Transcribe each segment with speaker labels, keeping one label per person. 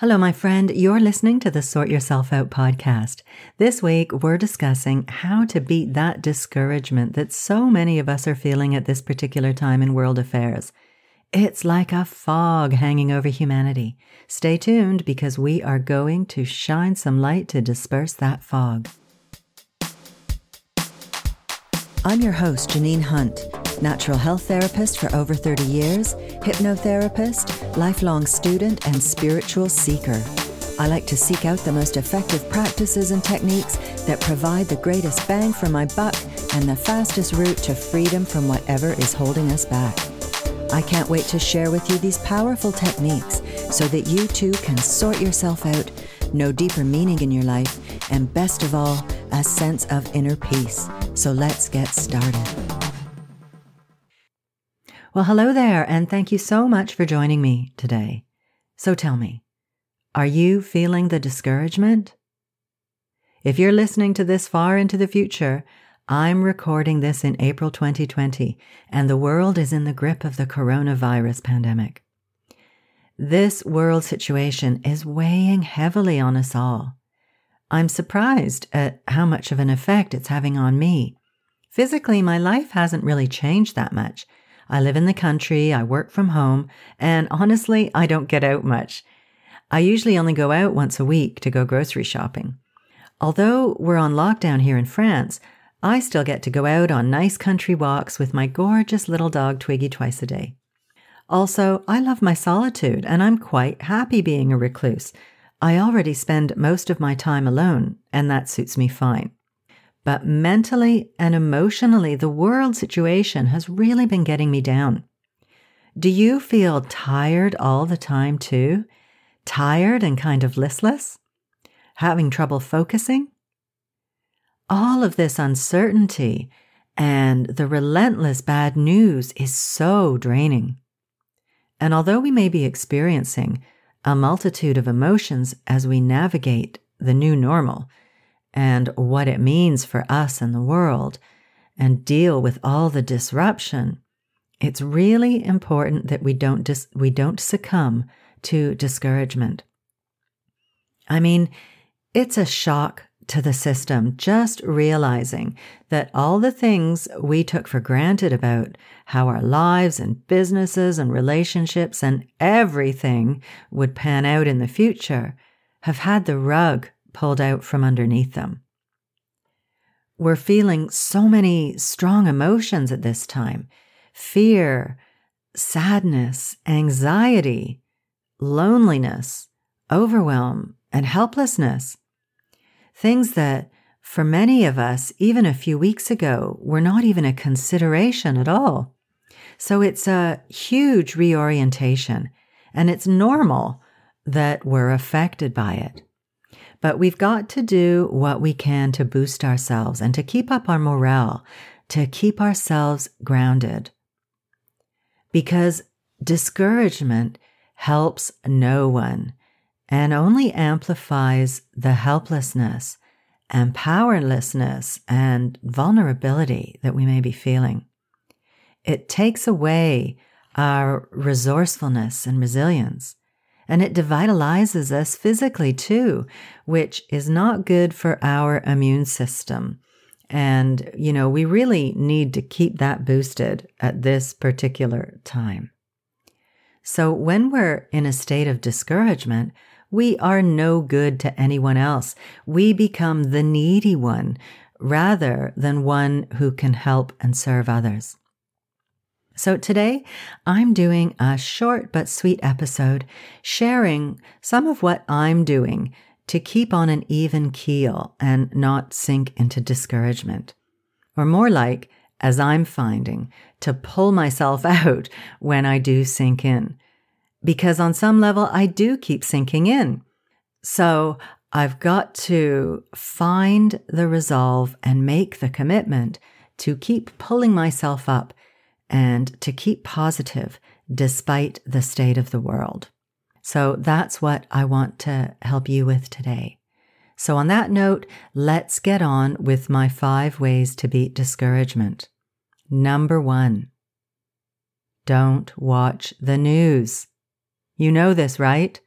Speaker 1: Hello, my friend. You're listening to the Sort Yourself Out podcast. This week, we're discussing how to beat that discouragement that so many of us are feeling at this particular time in world affairs. It's like a fog hanging over humanity. Stay tuned because we are going to shine some light to disperse that fog. I'm your host, Janine Hunt natural health therapist for over 30 years, hypnotherapist, lifelong student, and spiritual seeker. I like to seek out the most effective practices and techniques that provide the greatest bang for my buck and the fastest route to freedom from whatever is holding us back. I can't wait to share with you these powerful techniques so that you too can sort yourself out, know deeper meaning in your life, and best of all, a sense of inner peace. So let's get started. Well, hello there, and thank you so much for joining me today. So tell me, are you feeling the discouragement? If you're listening to this far into the future, I'm recording this in April 2020, and the world is in the grip of the coronavirus pandemic. This world situation is weighing heavily on us all. I'm surprised at how much of an effect it's having on me. Physically, my life hasn't really changed that much I live in the country, I work from home, and honestly, I don't get out much. I usually only go out once a week to go grocery shopping. Although we're on lockdown here in France, I still get to go out on nice country walks with my gorgeous little dog Twiggy twice a day. Also, I love my solitude and I'm quite happy being a recluse. I already spend most of my time alone, and that suits me fine. But mentally and emotionally, the world situation has really been getting me down. Do you feel tired all the time too? Tired and kind of listless? Having trouble focusing? All of this uncertainty and the relentless bad news is so draining. And although we may be experiencing a multitude of emotions as we navigate the new normal, and what it means for us and the world and deal with all the disruption, it's really important that we don't dis- we don't succumb to discouragement. I mean, it's a shock to the system just realizing that all the things we took for granted about how our lives and businesses and relationships and everything would pan out in the future have had the rug pulled out from underneath them. We're feeling so many strong emotions at this time fear, sadness, anxiety, loneliness, overwhelm, and helplessness. Things that, for many of us, even a few weeks ago, were not even a consideration at all. So it's a huge reorientation, and it's normal that we're affected by it. But we've got to do what we can to boost ourselves and to keep up our morale, to keep ourselves grounded. Because discouragement helps no one and only amplifies the helplessness and powerlessness and vulnerability that we may be feeling. It takes away our resourcefulness and resilience and it devitalizes us physically too, which is not good for our immune system. And, you know, we really need to keep that boosted at this particular time. So when we're in a state of discouragement, we are no good to anyone else. We become the needy one rather than one who can help and serve others. So today I'm doing a short but sweet episode sharing some of what I'm doing to keep on an even keel and not sink into discouragement. Or more like, as I'm finding, to pull myself out when I do sink in. Because on some level, I do keep sinking in. So I've got to find the resolve and make the commitment to keep pulling myself up and to keep positive despite the state of the world. So that's what I want to help you with today. So, on that note, let's get on with my five ways to beat discouragement. Number one, don't watch the news. You know this, right?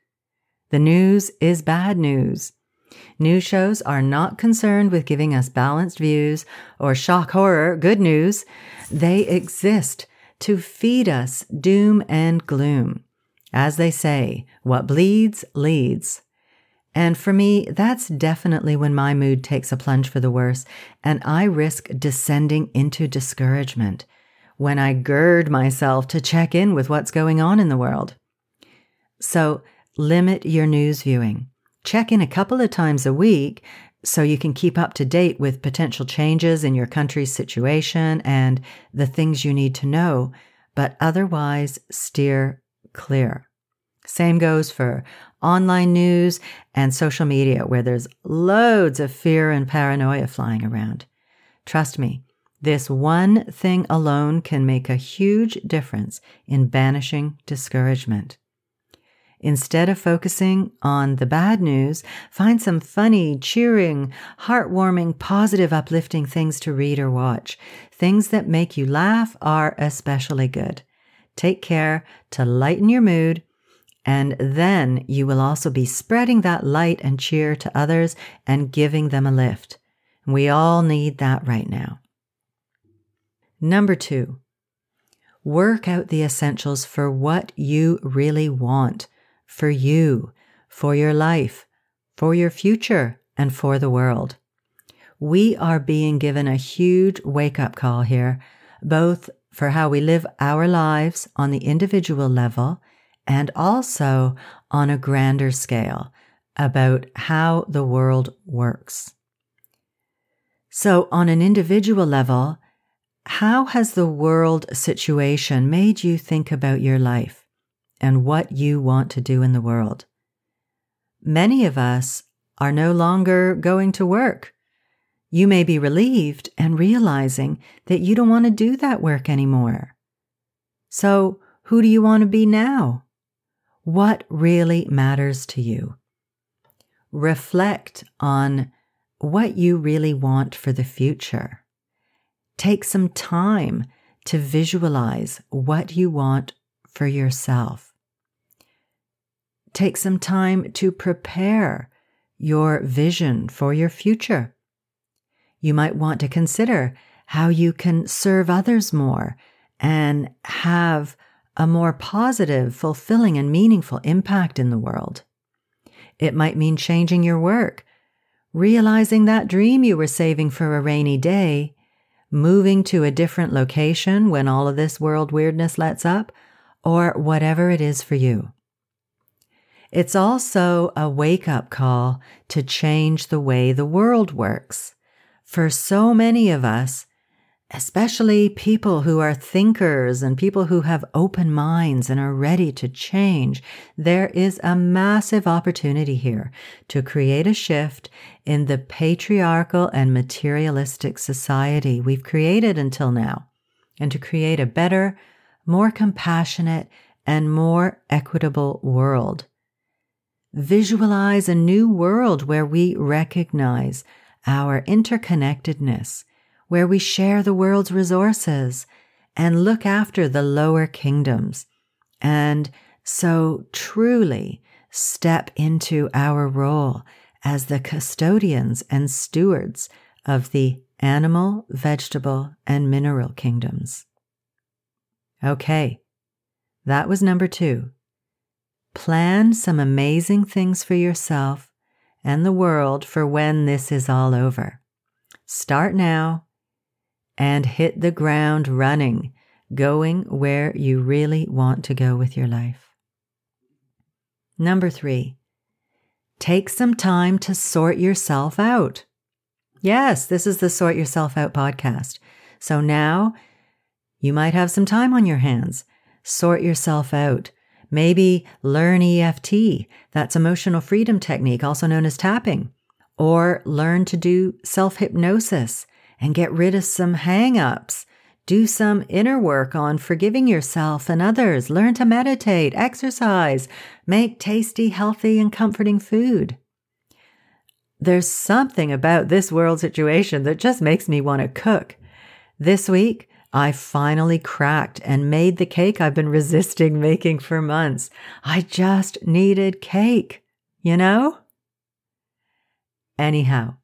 Speaker 1: The news is bad news. News shows are not concerned with giving us balanced views or shock horror, good news. They exist to feed us doom and gloom. As they say, what bleeds leads. And for me, that's definitely when my mood takes a plunge for the worse and I risk descending into discouragement when I gird myself to check in with what's going on in the world. So limit your news viewing. Check in a couple of times a week so you can keep up to date with potential changes in your country's situation and the things you need to know, but otherwise steer clear. Same goes for online news and social media, where there's loads of fear and paranoia flying around. Trust me, this one thing alone can make a huge difference in banishing discouragement. Instead of focusing on the bad news, find some funny, cheering, heartwarming, positive, uplifting things to read or watch. Things that make you laugh are especially good. Take care to lighten your mood, and then you will also be spreading that light and cheer to others and giving them a lift. We all need that right now. Number two, work out the essentials for what you really want for you, for your life, for your future, and for the world. We are being given a huge wake up call here, both for how we live our lives on the individual level and also on a grander scale about how the world works. So, on an individual level, how has the world situation made you think about your life? And what you want to do in the world. Many of us are no longer going to work. You may be relieved and realizing that you don't want to do that work anymore. So, who do you want to be now? What really matters to you? Reflect on what you really want for the future. Take some time to visualize what you want for yourself. Take some time to prepare your vision for your future. You might want to consider how you can serve others more and have a more positive, fulfilling, and meaningful impact in the world. It might mean changing your work, realizing that dream you were saving for a rainy day, moving to a different location when all of this world weirdness lets up, or whatever it is for you. It's also a wake up call to change the way the world works. For so many of us, especially people who are thinkers and people who have open minds and are ready to change, there is a massive opportunity here to create a shift in the patriarchal and materialistic society we've created until now, and to create a better, more compassionate, and more equitable world. Visualize a new world where we recognize our interconnectedness, where we share the world's resources and look after the lower kingdoms, and so truly step into our role as the custodians and stewards of the animal, vegetable, and mineral kingdoms. Okay, that was number two. Plan some amazing things for yourself and the world for when this is all over. Start now and hit the ground running, going where you really want to go with your life. Number three, take some time to sort yourself out. Yes, this is the Sort Yourself Out podcast. So now you might have some time on your hands. Sort yourself out. Maybe learn EFT, that's emotional freedom technique, also known as tapping. Or learn to do self hypnosis and get rid of some hang ups. Do some inner work on forgiving yourself and others. Learn to meditate, exercise, make tasty, healthy, and comforting food. There's something about this world situation that just makes me want to cook. This week, I finally cracked and made the cake I've been resisting making for months. I just needed cake. you know? Anyhow,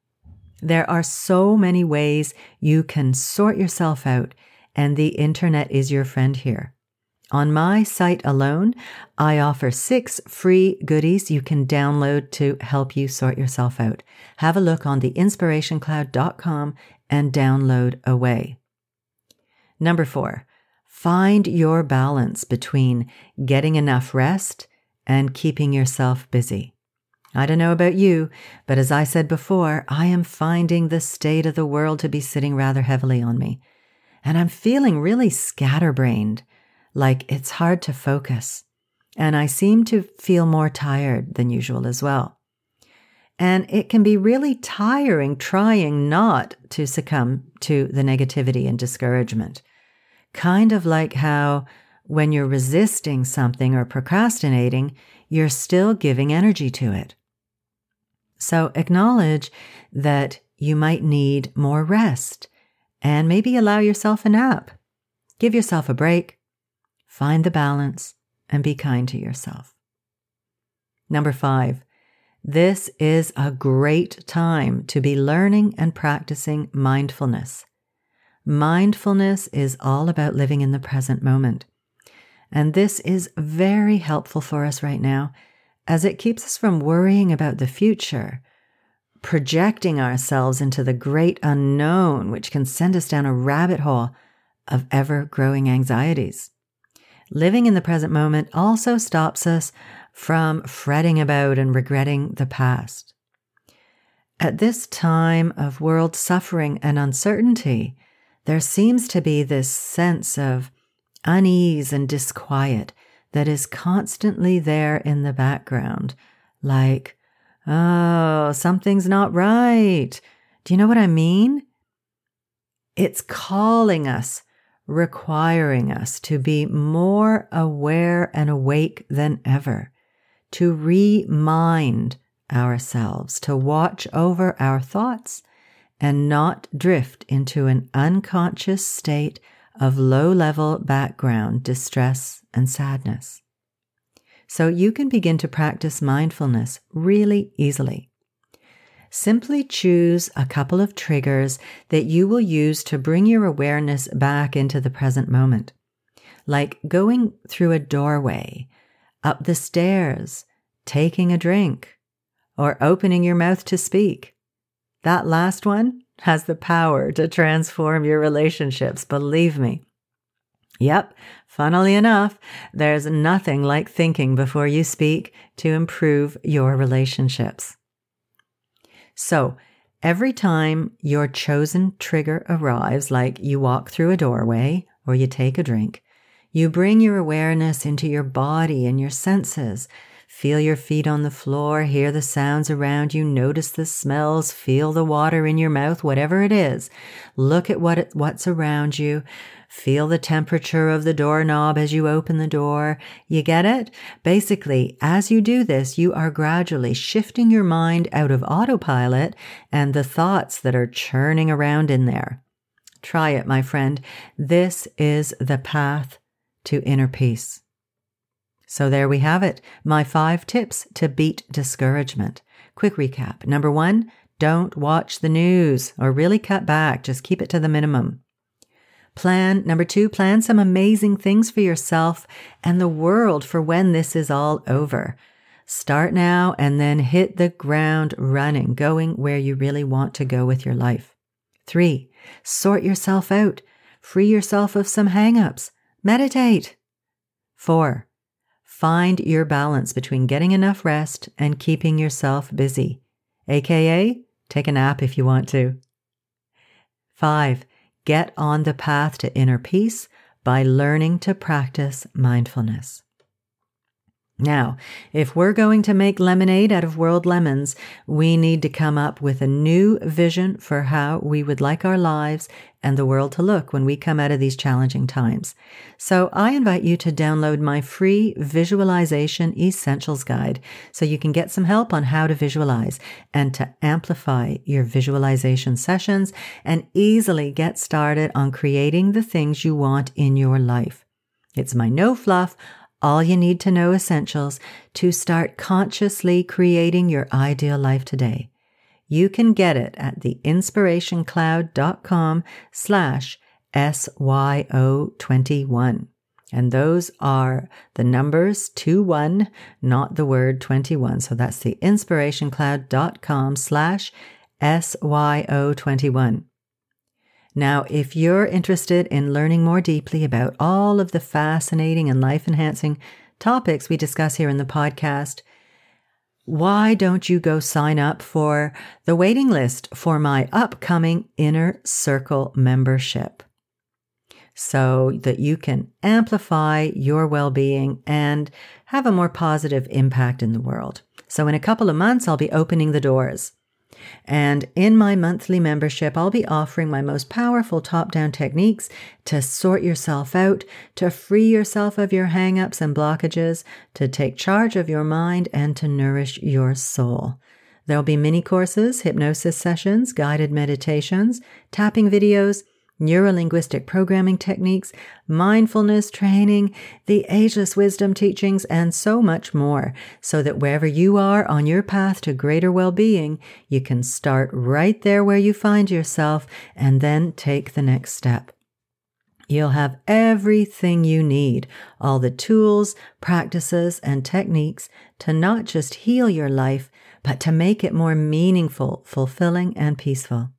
Speaker 1: there are so many ways you can sort yourself out, and the internet is your friend here. On my site alone, I offer six free goodies you can download to help you sort yourself out. Have a look on theinspirationcloud.com and download away. Number four, find your balance between getting enough rest and keeping yourself busy. I don't know about you, but as I said before, I am finding the state of the world to be sitting rather heavily on me. And I'm feeling really scatterbrained like it's hard to focus. And I seem to feel more tired than usual as well. And it can be really tiring trying not to succumb to the negativity and discouragement. Kind of like how when you're resisting something or procrastinating, you're still giving energy to it. So acknowledge that you might need more rest and maybe allow yourself a nap. Give yourself a break. Find the balance and be kind to yourself. Number five, this is a great time to be learning and practicing mindfulness. Mindfulness is all about living in the present moment. And this is very helpful for us right now as it keeps us from worrying about the future, projecting ourselves into the great unknown, which can send us down a rabbit hole of ever growing anxieties. Living in the present moment also stops us from fretting about and regretting the past. At this time of world suffering and uncertainty, there seems to be this sense of unease and disquiet that is constantly there in the background, like, oh, something's not right. Do you know what I mean? It's calling us requiring us to be more aware and awake than ever, to remind ourselves to watch over our thoughts and not drift into an unconscious state of low level background distress and sadness. So you can begin to practice mindfulness really easily. Simply choose a couple of triggers that you will use to bring your awareness back into the present moment, like going through a doorway, up the stairs, taking a drink, or opening your mouth to speak. That last one has the power to transform your relationships, believe me. Yep, funnily enough, there's nothing like thinking before you speak to improve your relationships. So every time your chosen trigger arrives, like you walk through a doorway or you take a drink, you bring your awareness into your body and your senses. Feel your feet on the floor, hear the sounds around you, notice the smells, feel the water in your mouth, whatever it is. Look at what it, what's around you. Feel the temperature of the doorknob as you open the door. You get it? Basically, as you do this, you are gradually shifting your mind out of autopilot and the thoughts that are churning around in there. Try it, my friend. This is the path to inner peace. So there we have it. My five tips to beat discouragement. Quick recap. Number one, don't watch the news or really cut back. Just keep it to the minimum. Plan number two, plan some amazing things for yourself and the world for when this is all over. Start now and then hit the ground running, going where you really want to go with your life. Three, sort yourself out. Free yourself of some hangups. Meditate. Four, find your balance between getting enough rest and keeping yourself busy, aka take a nap if you want to. Five, get on the path to inner peace by learning to practice mindfulness. Now, if we're going to make lemonade out of world lemons, we need to come up with a new vision for how we would like our lives and the world to look when we come out of these challenging times. So I invite you to download my free visualization essentials guide so you can get some help on how to visualize and to amplify your visualization sessions and easily get started on creating the things you want in your life. It's my no fluff, all you need to know essentials to start consciously creating your ideal life today. You can get it at theinspirationcloud.com slash SYO21. And those are the numbers 21, not the word 21. So that's the inspirationcloud.com slash SYO21. Now, if you're interested in learning more deeply about all of the fascinating and life enhancing topics we discuss here in the podcast, why don't you go sign up for the waiting list for my upcoming Inner Circle membership? so that you can amplify your well being and have a more positive impact in the world. So, in a couple of months, I'll be opening the doors. And in my monthly membership, I'll be offering my most powerful top down techniques to sort yourself out, to free yourself of your hangups and blockages, to take charge of your mind, and to nourish your soul. There'll be mini courses, hypnosis sessions, guided meditations, tapping videos, neurolinguistic programming techniques, mindfulness training, the ageless wisdom teachings, and so much more, so that wherever you are on your path to greater well being, you can start right there where you find yourself and then take the next step. You'll have everything you need, all the tools, practices, and techniques to not just heal your life, but to make it more meaningful, fulfilling, and peaceful.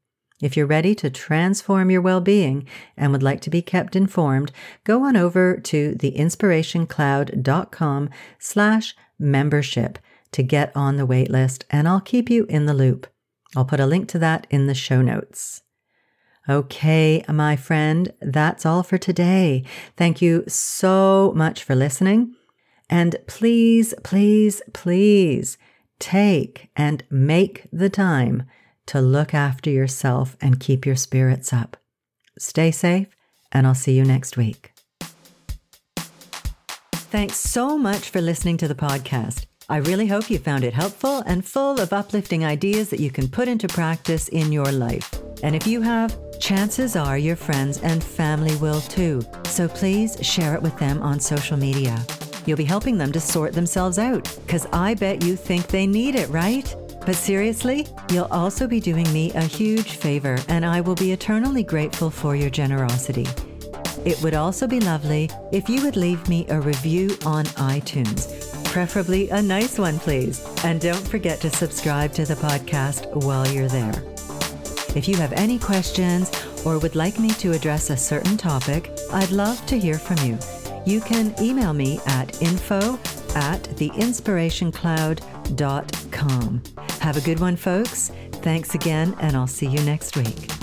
Speaker 1: If you're ready to transform your well-being and would like to be kept informed, go on over to theinspirationcloud.com slash membership to get on the waitlist and I'll keep you in the loop. I'll put a link to that in the show notes. Okay, my friend, that's all for today. Thank you so much for listening. And please, please, please take and make the time to look after yourself and keep your spirits up. Stay safe, and I'll see you next week. Thanks so much for listening to the podcast. I really hope you found it helpful and full of uplifting ideas that you can put into practice in your life. And if you have, chances are your friends and family will too. So please share it with them on social media. You'll be helping them to sort themselves out, because I bet you think they need it, right? But seriously, you'll also be doing me a huge favor, and I will be eternally grateful for your generosity. It would also be lovely if you would leave me a review on iTunes, preferably a nice one, please. And don't forget to subscribe to the podcast while you're there. If you have any questions or would like me to address a certain topic, I'd love to hear from you. You can email me at info at theinspirationcloud.com. Have a good one, folks. Thanks again, and I'll see you next week.